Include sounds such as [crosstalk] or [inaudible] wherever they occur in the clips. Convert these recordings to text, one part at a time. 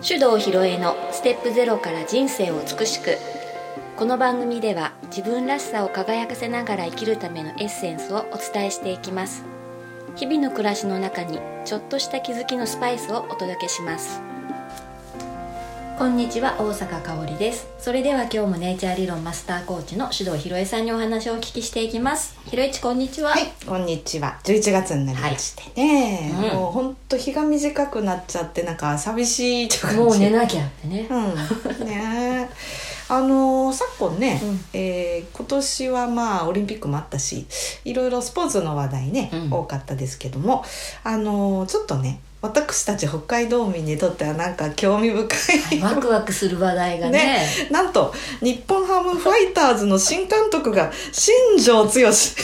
手動ひろえのステップゼロから人生を美しく。この番組では自分らしさを輝かせながら生きるためのエッセンスをお伝えしていきます。日々の暮らしの中にちょっとした気づきのスパイスをお届けします。こんにちは大阪香織です。それでは今日もネイチャー理論マスターコーチの手動ひろえさんにお話をお聞きしていきます。ひろいちこんにちは、はい、こんにちは。11月になりましてね、はい。うんもう本当日が短くなっちゃってなんか寂しい。もう寝なきゃってね。うん、ねあのー昨今ね、うん。えー今年はまあオリンピックもあったしいろいろスポーツの話題ね、うん。多かったですけどもあのーちょっとね私たち北海道民にとってはなんか興味深い、ワクワクする話題がね。ねなんと日本ハムファイターズの新監督が新庄剛志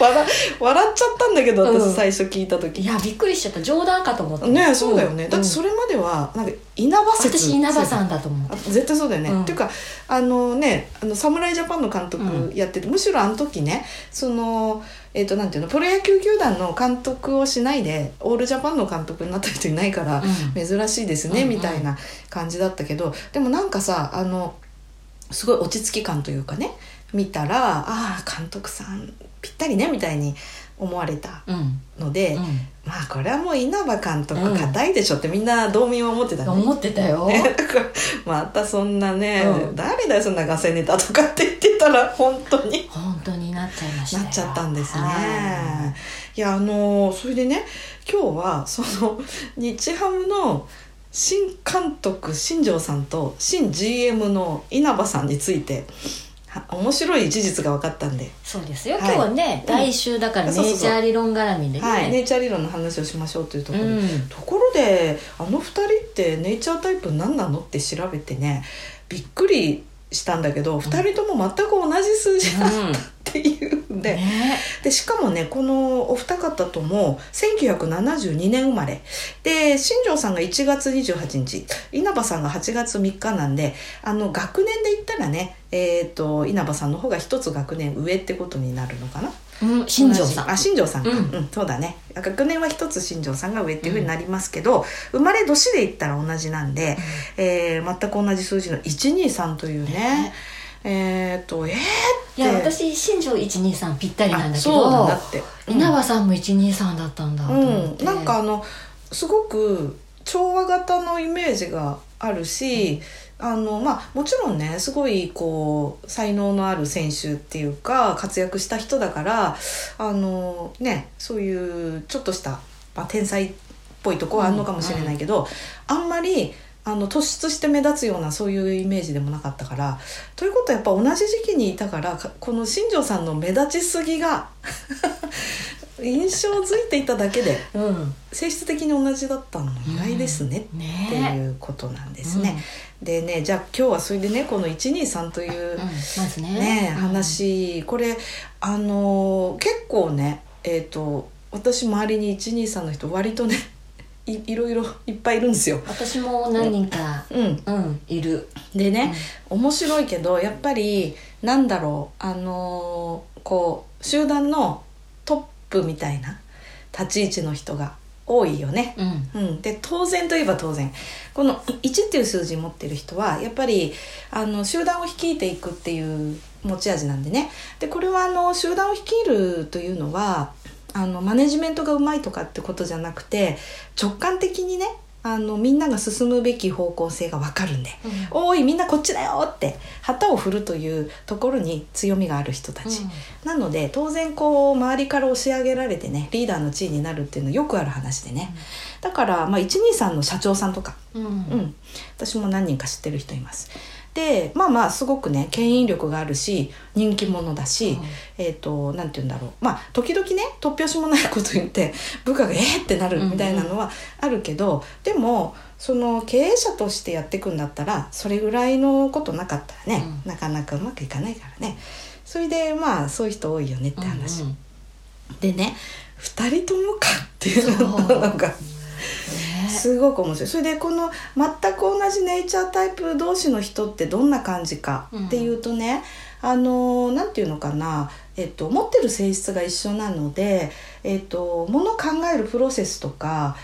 笑笑っちゃったんだけどうん。私最初聞いた時、いやびっくりしちゃった。冗談かと思った。ねそうだよね、ん。だってそれまではなんか稲葉説。私稲葉さんだと思あって絶対そうだよね、うん。っていうかあのねあの侍ジャパンの監督うん。やってて、むしろあの時ねそのえっ、となんていうのプロ野球球団の監督をしないでオールジャパンの監督になった人いないから、うん。珍しいですね、うんうん。みたいな感じだったけどでもなんかさあのすごい落ち着き感というかね見たらああ監督さんぴったりねみたいに思われたうんので、うん。まあこれはもう稲葉監督うん。硬いでしょってみんな道民は思ってたね。思ってたよ。[laughs] またそんなね、うん。誰だよそんなガセネタとかって言ってたら本当に。本当になっちゃいましたよ。なっちゃったんですね。はいやあのそれでね今日はその [laughs] 日ハムの新監督新庄さんと新 GM の稲葉さんについては面白い事実が分かったんで、そうですよ、はい。今日はね、うん。第一週だからネイチャー理論絡みでね、はい、ネイチャー理論の話をしましょうというところで、うん。ところであの2人ってネイチャータイプ何なのって調べてねびっくりしたんだけど、2人とも全く同じ数字だったっていうんで,、ね。でしかもねこのお二方とも1972年生まれ。で新庄さんが1月28日稲葉さんが8月3日なんであの学年で言ったらね、えー、と稲葉さんの方が一つ学年上ってことになるのかな。うん、新庄さん。あ新庄さんか、ううんんそうだね。学年は一つ新庄さんが上っていうふうになりますけど、生まれ年で言ったら同じなんで、えー全く同じ数字の123というね。えっ、とえー、って。いや私新庄123ぴったりなんだけあそうなんだどって、稲葉さんも123だったんだうん、なんかあのすごく調和型のイメージがあるし、あのまあもちろんねすごいこう才能のある選手っていうか活躍した人だからあのねそういうちょっとした、まあ、天才っぽいとこはあるのかもしれないけど、あんまりあの突出して目立つようなそういうイメージでもなかったからということはやっぱ同じ時期にいたからかこの新庄さんの目立ちすぎが [laughs] 印象づいていただけでうん。性質的に同じだったの意外ですね、うんってねいうことなんですね。でねじゃあ今日はそれでねこの123というねね、うん話これあのー結構ねえっ、と私周りに123の人割とねいいろいろいっぱいいるんですよ。私も何人かうん、うんいる。でね、面白いけどやっぱりなんだろうあのーこう集団のトップみたいな立ち位置の人が多いよね。うん。うん、で当然といえば当然。この1っていう数字持ってる人はやっぱりあの集団を率いていくっていう持ち味なんでね。でこれはあの集団を率いるというのはあのマネジメントがうまいとかってことじゃなくて直感的にねあのみんなが進むべき方向性が分かるん。で「おーいみんなこっちだよ!」って旗を振るというところに強みがある人たち。なので当然こう周りから押し上げられてねリーダーの地位になるっていうのはよくある話でね、だから、まあ、123の社長さんとか、うん。うん、私も何人か知ってる人いますでまあまあすごくね牽引力があるし人気者だし、うん。えっ、となんて言うんだろう。まあ時々ね突拍子もないこと言って部下が「えー!」ってなるみたいなのはあるけど、でもその経営者としてやっていくんだったらそれぐらいのことなかったらね、うなかなかうまくいかないからね。それでまあそういう人多いよねって話、うんうん。でね2人ともかっていうのそう。なんかねすごく面白い。それでこの全く同じネイチャータイプ同士の人ってどんな感じかっていうとね、あのなんていうのかな、えっと、持ってる性質が一緒なので、えっと、ものを考えるプロセスとか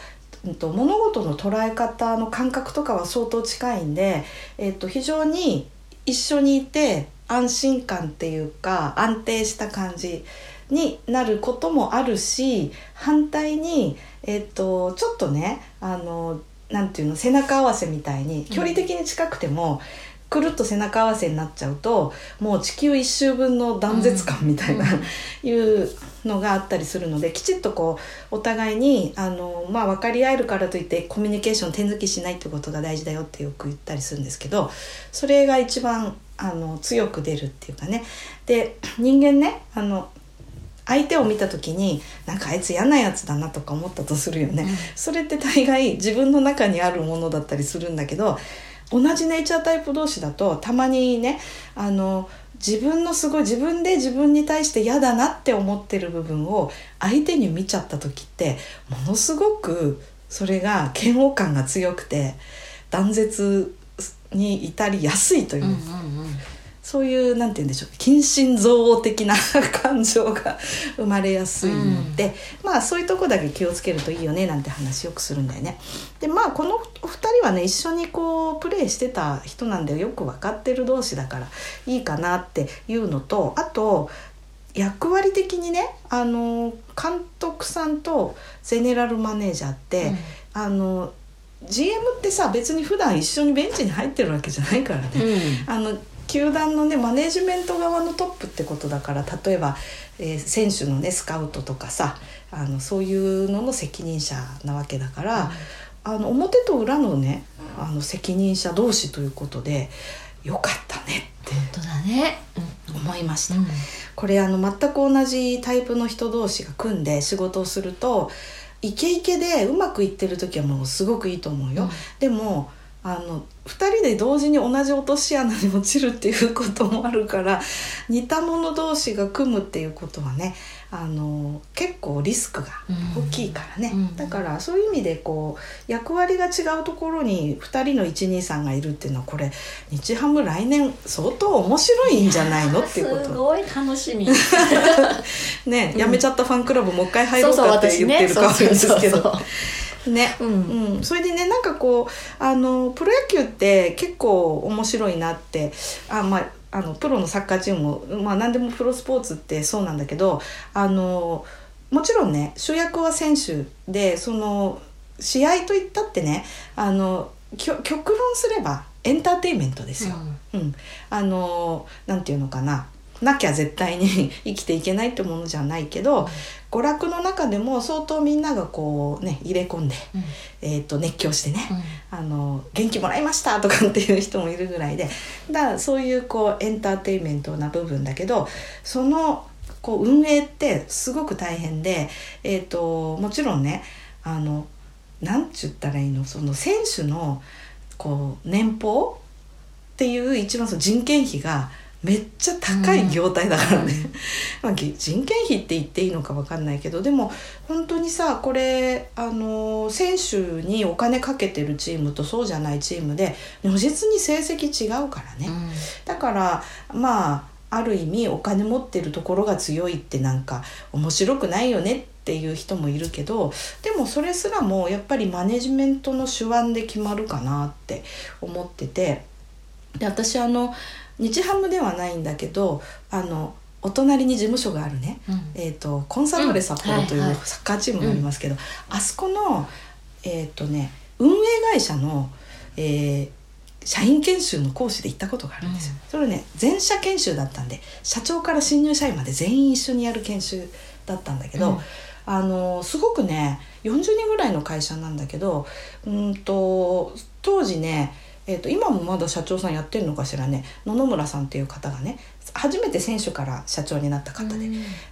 うんと、物事の捉え方の感覚とかは相当近いんで、えっと、非常に一緒にいて安心感っていうか安定した感じになることもあるし反対に、えっと、ちょっとねあのなんていうの背中合わせみたいに距離的に近くても、くるっと背中合わせになっちゃうともう地球一周分の断絶感みたいな、うん、いうのがあったりするのできちっとこうお互いにあの、まあ、分かり合えるからといってコミュニケーション手抜きしないってことが大事だよってよく言ったりするんですけどそれが一番あの強く出るっていうかね。で人間ねあの相手を見た時になんかあいつ嫌なやつだなとか思ったとするよね、うん、それって大概自分の中にあるものだったりするんだけど同じネイチャータイプ同士だとたまにねあの自分のすごい自分で自分に対して嫌だなって思ってる部分を相手に見ちゃった時ってものすごくそれが嫌悪感が強くて断絶に至りやすいという,、うんうんうんそういうなんて言うんでしょう近親憎悪的な感情が生まれやすいので、うん、まあそういうとこだけ気をつけるといいよねなんて話よくするんだよね。でまあこのお二人はね一緒にこうプレイしてた人なんでよく分かってる同士だからいいかなっていうのとあと役割的にねあの監督さんとゼネラルマネージャーって、うん、あの GM ってさ別に普段一緒にベンチに入ってるわけじゃないからね、うん、あの球団のねマネジメント側のトップってことだから例えば、えー、選手のねスカウトとかさあのそういうのの責任者なわけだから、うん、あの表と裏のねあの責任者同士ということでよかったねって本当だね、思いました、うん、これあの全く同じタイプの人同士が組んで仕事をするとイケイケでうまくいってる時はもうすごくいいと思うよ、うん、でもあの2人で同時に同じ落とし穴に落ちるっていうこともあるから似た者同士が組むっていうことはねあの結構リスクが大きいからね、うん、だからそういう意味でこう役割が違うところに2人の123がいるっていうのはこれ日ハム来年相当面白いんじゃないのっていうこと。すごい楽しみ。[laughs] ね、うん、辞めちゃったファンクラブもう一回入ろうかって言ってるかもしれないですけど。ね、うん、うん、それでねなんかこうあのプロ野球って結構面白いなってあまああのプロのサッカーチームも、まあ、何でもプロスポーツってそうなんだけどあのもちろんね主役は選手でその試合といったってねあの極論すればエンターテインメントですよ。うん、うん、あのなんていうのかななきゃ絶対に [laughs] 生きていけないってものじゃないけど、娯楽の中でも相当みんながこうね入れ込んで、うん、えー、と熱狂してね、うん、あの元気もらいましたとかっていう人もいるぐらいでだからそういうこうエンターテインメントな部分だけどそのこう運営ってすごく大変で、えーと、もちろんねあのなんちゅったらいいの？その選手のこう年俸っていう一番その人件費がめっちゃ高い業態だからね、うん、[laughs] まあ、人件費って言っていいのか分かんないけどでも本当にさこれあの選手にお金かけてるチームとそうじゃないチームで如実に成績違うからね、うん、だからまあある意味お金持ってるところが強いってなんか面白くないよねっていう人もいるけどでもそれすらもやっぱりマネジメントの手腕で決まるかなって思ってて。で私あの日ハムではないんだけどあのお隣に事務所があるね、うん、えーと、コンサドーレ札幌というサッカーチームがありますけど、あそこの、えーとね、運営会社の、えー、社員研修の講師で行ったことがあるんですよ、うん、それね全社研修だったんで社長から新入社員まで全員一緒にやる研修だったんだけど、あのすごくね40人ぐらいの会社なんだけどうんと当時ねえーと、今もまだ社長さんやってるのかしらね野々村さんっていう方がね初めて選手から社長になった方で、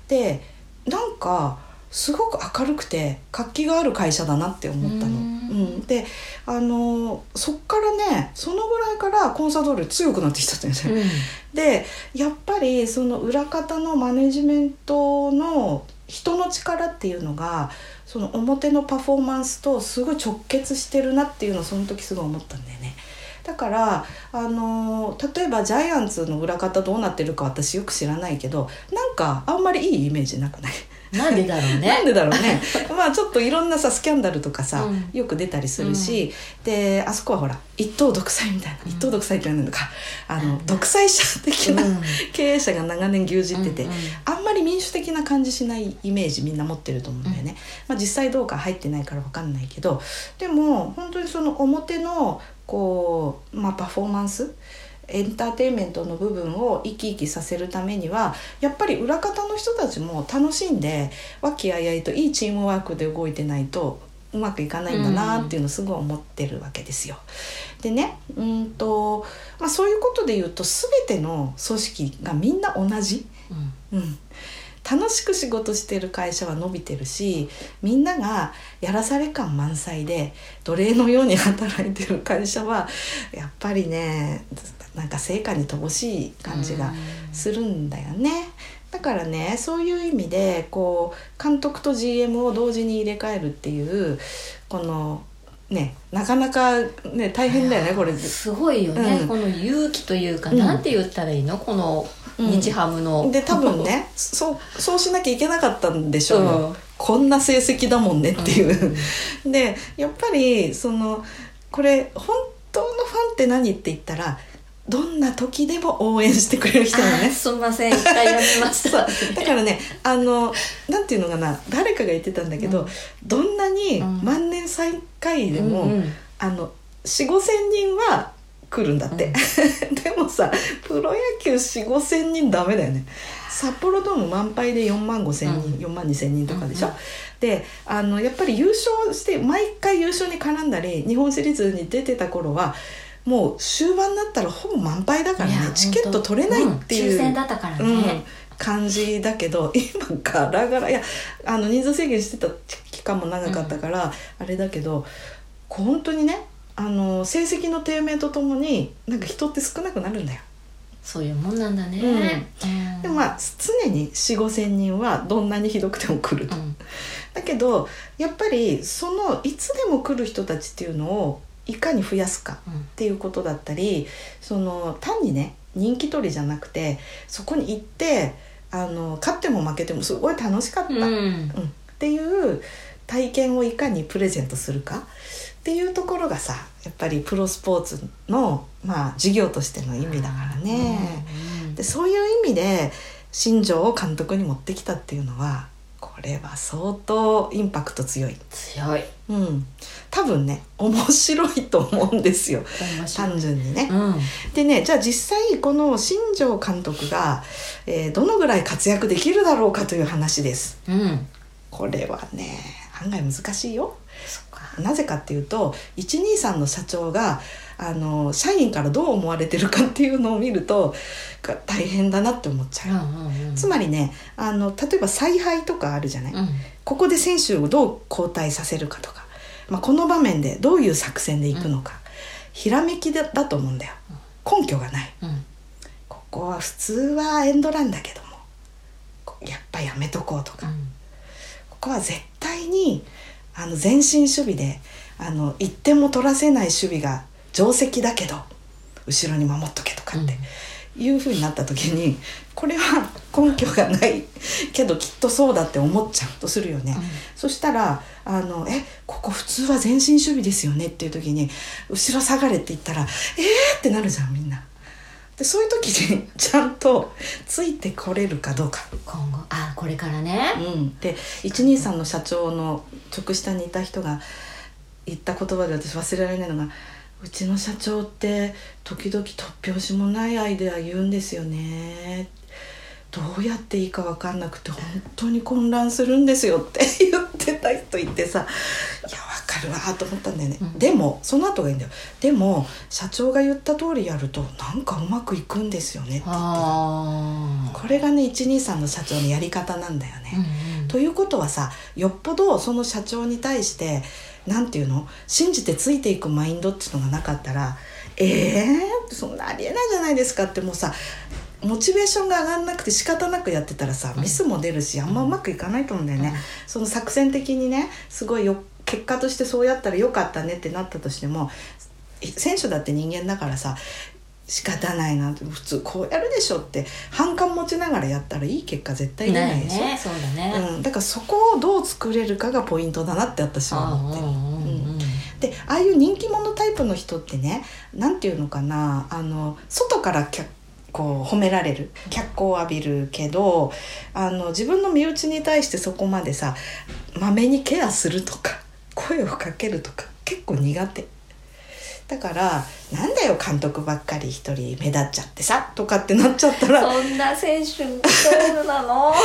でなんかすごく明るくて活気がある会社だなって思ったの。うん、であのそっからねそのぐらいからコンサドーレ強くなってきたんですよ。うん、でやっぱりその裏方のマネジメントの人の力っていうのがその表のパフォーマンスとすごい直結してるなっていうのをその時すごい思ったんだよね。だからあの例えばジャイアンツの裏方どうなってるか私よく知らないけどなんかあんまりいいイメージなくない？なんでだろうね。[laughs] なんでだろうね。[laughs] まあちょっといろんなさスキャンダルとかさ、うん。よく出たりするし、であそこはほら一党独裁みたいな、一党独裁って言わないのか。あの独裁者的な、うん。経営者が長年牛耳ってて、うんうんあんまり民主的な感じしないイメージみんな持ってると思うんだよね、まあ、実際どうか入ってないから分かんないけどでも本当にその表のこう、まあ、パフォーマンスエンターテインメントの部分を生き生きさせるためにはやっぱり裏方の人たちも楽しんで和気あいあいといいチームワークで動いてないとうまくいかないんだなっていうのをすごい思ってるわけですよ。でねうんと、まあ、そういうことで言うと全ての組織がみんな同じ。うんうん、楽しく仕事してる会社は伸びてるしみんながやらされ感満載で奴隷のように働いてる会社はやっぱりねなんか成果に乏しい感じがするんだよね。だからねそういう意味でこう監督と GM を同時に入れ替えるっていうこのねなかなかね大変だよねこれ。すごいよね、うん。この勇気というか、うん。なんて言ったらいいの？このうん。日ハムの、で多分ねそうそうしなきゃいけなかったんでしょうよ、うん。こんな成績だもんねっていう、でやっぱりそのこれ本当のファンって何って言ったらどんな時でも応援してくれる人なのね。[laughs] すみません一回やめました。だからねあのなんていうのかな。誰かが言ってたんだけど、うん。どんなにうん。万年最下位でも、うんうん。あの4 5千人は来るんだって、[laughs] でもさプロ野球4 5千人ダメだよね。札幌ドーム満杯で4万5千人、4万2千人とかでしょ、うんうん。であのやっぱり優勝して毎回優勝に絡んだり日本シリーズに出てた頃はもう終盤になったらほぼ満杯だからね。チケット取れないっていう、ん抽選だったからね、うん、感じだけど [laughs] 今ガラガラ。いやあの人数制限してた期間も長かったから、あれだけど本当にねあの成績の低迷とともになんか人って少なくなるんだよ。そういうもんなんだね、うん。でもまあ常に4 5千人はどんなにひどくても来ると。うん。だけどやっぱりそのいつでも来る人たちっていうのをいかに増やすかうん。っていうことだったりその単にね人気取りじゃなくてそこに行ってあの勝っても負けてもすごい楽しかった、うん。うん。っていう体験をいかにプレゼントするかっていうところがさやっぱりプロスポーツの、まあ、授業としての意味だからね。うん。でそういう意味で新庄を監督に持ってきたっていうのはこれは相当インパクト強い。強いうん、多分ね面白いと思うんですよ単純にね。うんでねじゃあ実際この新庄監督が、えーどのぐらい活躍できるだろうかという話です。うんこれはね案外難しいよ。そっかなぜかっていうと123の社長があの社員からどう思われてるかっていうのを見るとが大変だなって思っちゃう。うんうんうん。つまりねあの例えば采配とかあるじゃない、うん。ここで選手をどう交代させるかとか、まあ、この場面でどういう作戦でいくのか、ひらめきだだと思うんだよ。根拠がない。うん。ここは普通はエンドランだけども。こやっぱやめとこうとか、ここは絶対にあの前進守備であの1点も取らせない守備が定石だけど後ろに守っとけとかっていうふうになった時にこれは根拠がない [laughs] けどきっとそうだって思っちゃうとするよね。そしたらあの「えここ普通は前進守備ですよね」っていう時に「後ろ下がれ」って言ったら「えー!」ってなるじゃんみんな。でそういう時にちゃんとついてこれるかどうか。今後あこれからねうん、で123の社長の直下にいた人が言った言葉で私忘れられないのが「うちの社長って時々突拍子もないアイデア言うんですよね」どうやっていいか分かんなくて本当に混乱するんですよって [laughs] 言ってた人いてさ。いや分かるわと思ったんだよね、うん。でもその後がいいんだよ。でも社長が言った通りやるとなんかうまくいくんですよねって言ってこれがね123の社長のやり方なんだよね、うんうん。ということはさよっぽどその社長に対してなんていうの？信じてついていくマインドっていうのがなかったらええー、そんなありえないじゃないですかってもうさモチベーションが上がんなくて仕方なくやってたらさミスも出るしあんまうまくいかないと思うんだよね、うん。その作戦的にねすごいよ結果としてそうやったらよかったねってなったとしても選手だって人間だからさ仕方ないなって普通こうやるでしょって反感持ちながらやったらいい結果絶対出ないでしょ、ねそうだね、うん、だからそこをどう作れるかがポイントだなって私は思って。る。でああいう人気者タイプの人ってねなんていうのかなあの外から脚こう褒められる。脚光を浴びるけどあの自分の身内に対してそこまでさまめにケアするとか声をかけるとか結構苦手だからなんだよ監督ばっかり一人目立っちゃってさとかってなっちゃったらそんな選手なの？[laughs]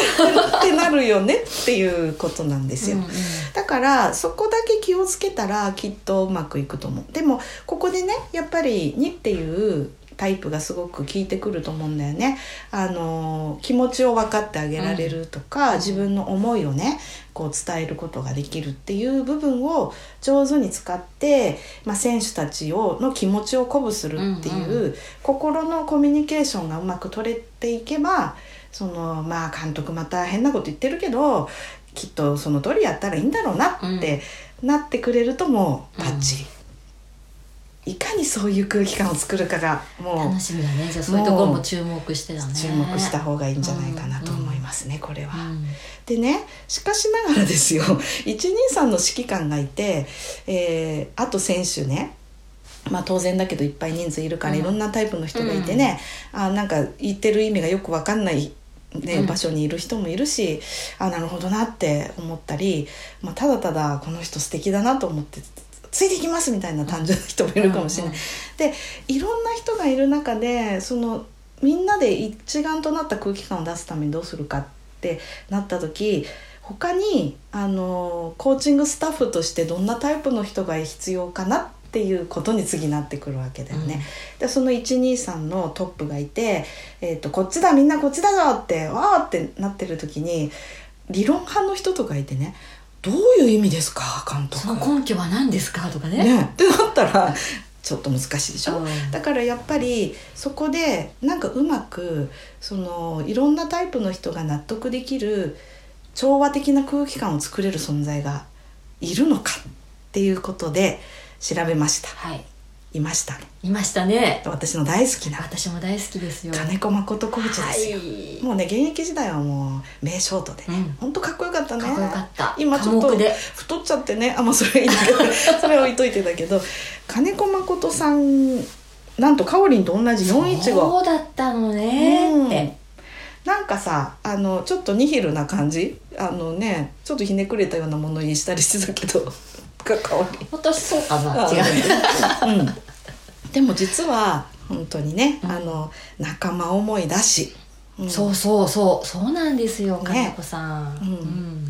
ってなるよねっていうことなんですよ。うんうん。だからそこだけ気をつけたらきっとうまくいくと思う。でもここでねやっぱり2っていうタイプがすごく効いてくると思うんだよね。あの気持ちを分かってあげられるとか、自分の思いをねこう伝えることができるっていう部分を上手に使って、まあ、選手たちをの気持ちを鼓舞するっていう、うん心のコミュニケーションがうまく取れていけばそのまあ監督また変なこと言ってるけどきっとその通りやったらいいんだろうなってなってくれるともうバッチリ、いかにそういう空気感を作るかがも楽しみだね。じゃあそういうところも注目してだね。う注目した方がいいんじゃないかなと思いますね、これは。うん。でねしかしながらですよ。[laughs] 123の指揮官がいて、えーあと選手ね。まあ当然だけどいっぱい人数いるからうん。いろんなタイプの人がいてね、あなんか言ってる意味がよくわかんない、ねうん。場所にいる人もいるしあなるほどなって思ったり、まあ、ただただこの人素敵だなと思ってついていきますみたいな単純な人もいるかもしれない。でいろんな人がいる中でそのみんなで一丸となった空気感を出すためにどうするかってなった時他にあのコーチングスタッフとしてどんなタイプの人が必要かなっていうことに次なってくるわけだよね。でその123のトップがいて、えーと「こっちだみんなこっちだぞ!」って「わー!」ってなってる時に理論派の人とかいてね「どういう意味ですか監督」その根拠は何ですかとかね。ね。ってなったら [laughs] ちょっと難しいでしょ、うん。だからやっぱりそこでなんかうまくそのいろんなタイプの人が納得できる調和的な空気感を作れる存在がいるのかっていうことで調べました。はいいました。ねいましたね。私の大好きな私も大好きですよ。金子誠コーチですよ、はい。もうね現役時代はもう名ショートでね、うん。ほんとかっこよかったね。かっこよかった。今ちょっと太っちゃってね。あまあそれはいいんだけど。[laughs] それは置いといてだけど。金子誠さんなんとかおりんと同じ415そうだったのね。うん。って。なんかさあのちょっとニヒルな感じ。あのねちょっとひねくれたような物言いしたりしてたけど私そうかな。あ違う。うん、でも実は本当にね、うん。あの仲間思いだし、うん。そうそうそう。そうなんですよね。金子さん、うん。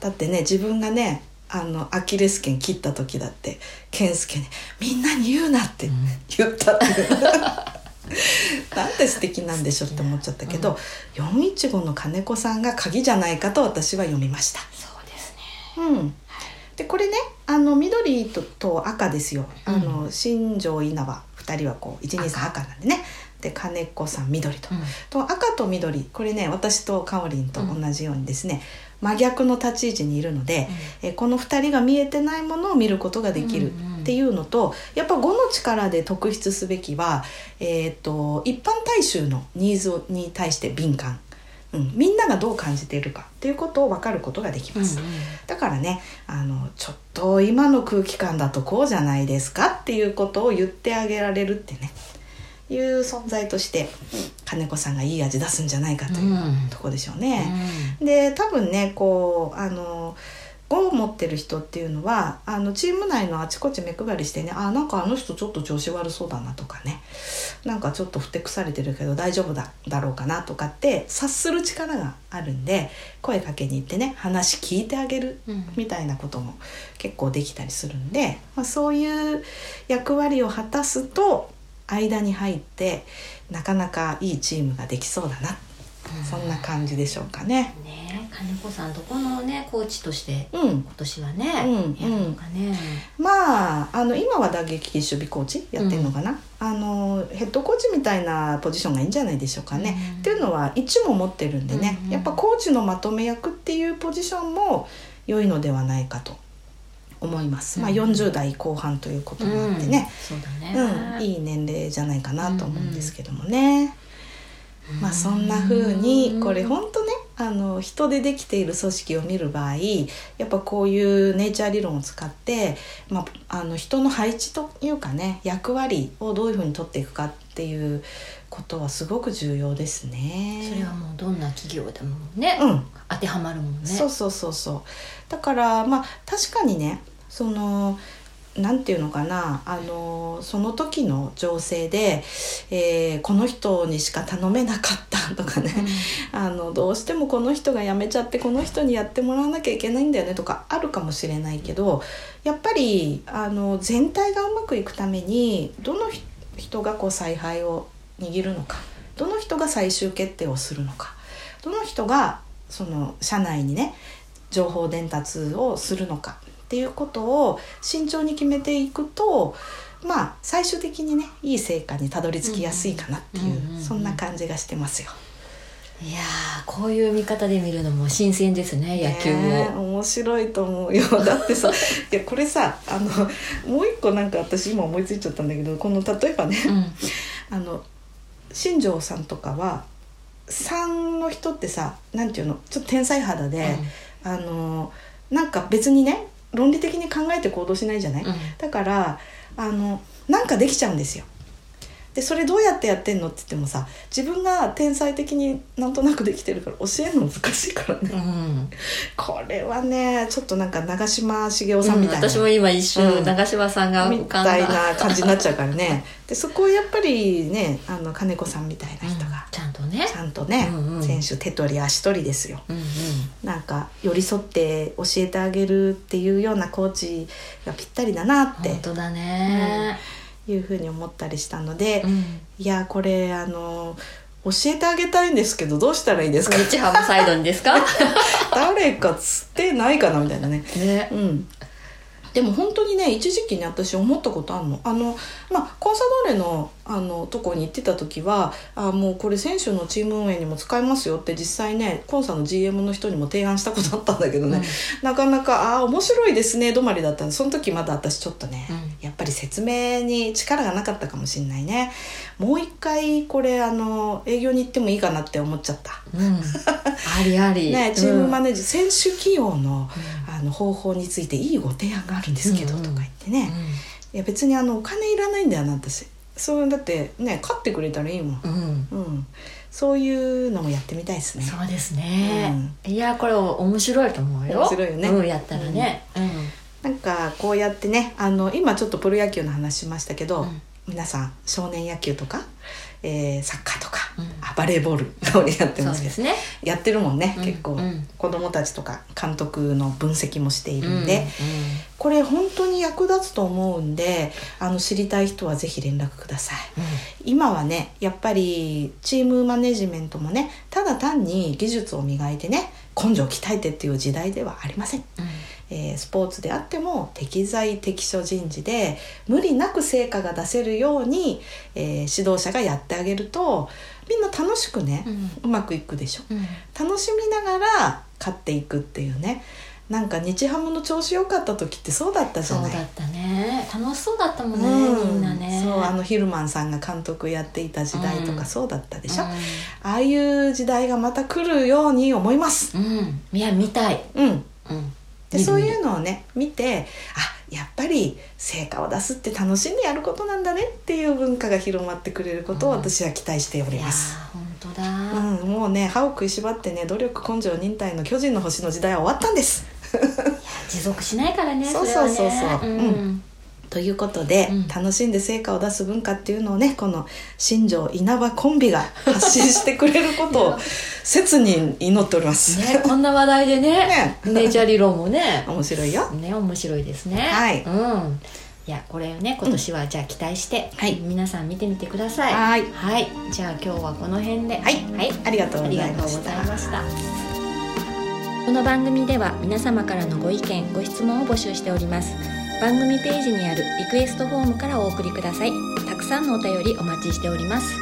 だってね自分がねあのアキレス腱切った時だって健介に「みんなに言うな」って言ったって [laughs] なんて素敵なんでしょうって思っちゃったけど、415の金子さんが鍵じゃないかと私は読みました。そうですね。うん、でこれねあの緑とと赤ですよ、あの新庄稲葉。2人はこう123赤なんでね。で金子さん緑と。うん。と赤と緑。これね私とかおりんと同じようにですね、真逆の立ち位置にいるので、えこの2人が見えてないものを見ることができるうんうんっていうのと、やっぱ5の力で特筆すべきは、えー、と一般大衆のニーズに対して敏感、うん、みんながどう感じているかっていうことを分かることができます。うんうんだからねあのちょっと今の空気感だとこうじゃないですかっていうことを言ってあげられるってねいう存在として金子さんがいい味出すんじゃないかといううんとこでしょうね。で多分ねこうあの5を持ってる人っていうのはあのチーム内のあちこち目配りしてねあなんかあの人ちょっと調子悪そうだなとかね。なんかちょっとふてくされてるけど大丈夫だだろうかなとかって察する力があるんで声かけに行ってね話聞いてあげるうん。みたいなことも結構できたりするんで、まあ、そういう役割を果たすと間に入ってなかなかいいチームができそうだな、そんな感じでしょうかね。ね金子さんどこのねコーチとしてうん。今年はね、うんやるのかね、まああの今は打撃守備コーチやってるのかな、あのヘッドコーチみたいなポジションがいいんじゃないでしょうかね。うん。っていうのは1も持ってるんでね、うんうんやっぱコーチのまとめ役っていうポジションも良いのではないかと。思います、うんまあ、40代後半ということもあってね、そうだね、うんいい年齢じゃないかなと思うんですけどもね、まあそんな風にこれ本当ねあの人でできている組織を見る場合やっぱこういうネイチャー理論を使って、まあ、あの人の配置というかね役割をどういうふうに取っていくかっていうことはすごく重要ですね。それはもうどんな企業でもね、うん。当てはまるもんね。そうそうそうそう。だからまあ確かにねそのなんていうのかなあのその時の情勢で、えーこの人にしか頼めなかったとかね、あのどうしてもこの人が辞めちゃってこの人にやってもらわなきゃいけないんだよねとかあるかもしれないけどやっぱりあの全体がうまくいくためにどのひ人がこう采配を握るのかどの人が最終決定をするのかどの人がその社内にね情報伝達をするのかっていうことを慎重に決めていくとまあ最終的にねいい成果にたどり着きやすいかなっていう、うんうんうんうん。そんな感じがしてますよ。いやーこういう見方で見るのも新鮮ですね野球を、ねえ面白いと思うよ。[laughs] だってさいやこれさあのもう一個なんか私今思いついちゃったんだけどこの例えばねうん。あの新庄さんとかは3の人ってさなんていうのちょっと天才肌で、あのなんか別にね論理的に考えて行動しないじゃない、うん。だからあのなんかできちゃうんですよでそれどうやってやってんのって言ってもさ自分が天才的になんとなくできてるから教えるの難しいからね。うん。[laughs] これはねちょっとなんか長嶋茂雄さんみたいな、私も今一瞬、うん。長嶋さんがみたいな感じになっちゃうからね。でそこをやっぱりねあの金子さんみたいな人がちゃんとね。ちゃんとね、うんうん。選手手取り足取りですよ。うんうん。なんか寄り添って教えてあげるっていうようなコーチがぴったりだなって。本当だね、いうふうに思ったりしたので、うん。いやこれあの教えてあげたいんですけどどうしたらいいですか？日ハムサイドにですか？[laughs] 誰かつってないかなみたいなね。ね。うん。でも本当にね一時期に私思ったことあるの。あのまあコンサドーレのあのとこに行ってた時はあもうこれ選手のチーム運営にも使えますよって実際ねコンサの GM の人にも提案したことあったんだけどね、なかなかああ面白いですね止まりだったその時まだ私ちょっとね、うん。やっぱり説明に力がなかったかもしれないね。もう一回これあの営業に行ってもいいかなって思っちゃった。うん、ありあり、[laughs] ね、チームマネネージ、選手起用のあの方法についていいご提案があるんですけど、うんうんとか言ってね、いや別にあのお金いらないんだよな私そうだってね勝ってくれたらいいもん、うん、うん。うん、そういうのもやってみたいですね。そうですね、いやこれ面白いと思うよ。面白いよね。うん、やったらね、うん。なんかこうやってねあの今ちょっとプロ野球の話しましたけど、うん。皆さん少年野球とか、えーサッカーとか、バレーボールのやってます。けどね。やってるもんね、うん結構、うん。子供たちとか監督の分析もしているんで、うんこれ本当に役立つと思うんであの知りたい人はぜひ連絡ください。今はねやっぱりチームマネジメントもねただ単に技術を磨いてね根性を鍛えてっていう時代ではありません、えースポーツであっても適材適所人事で無理なく成果が出せるように、えー指導者がやってあげるとみんな楽しくね、うん。うまくいくでしょ。うん。楽しみながら勝っていくっていうねなんか日ハムの調子良かった時ってそうだったじゃない？そうだったね。楽しそうだったもんね、うん。みんなね。そうあのヒルマンさんが監督やっていた時代とうん。かそうだったでしょ、うああいう時代がまた来るように思います。ん、うん、いや見たい、うん。うん、でそういうののをね見てあやっぱり成果を出すって楽しんでやることなんだねっていう文化が広まってくれることをうん。私は期待しております、ー本当だ、うん。もうね歯を食いしばってね努力根性忍耐の巨人の星の時代は終わったんです持続しないからねそうそうそうそう。うんうん。ということで、うん。楽しんで成果を出す文化っていうのをねこの新庄稲葉コンビが発信してくれることを [laughs] 切に祈っております、ねこんな話題でね [laughs] ね。ネイチャー理論もね。面白いよ。ね面白いですね。はい。うん。いやこれをね今年はじゃあ期待して、はい。皆さん見てみてください。はい。はい。じゃあ今日はこの辺で。はい。はい、ありがとうあございましたこの番組では皆様からのご意見ご質問を募集しております。番組ページにあるリクエストフォームからお送りください。たくさんのお便りお待ちしております。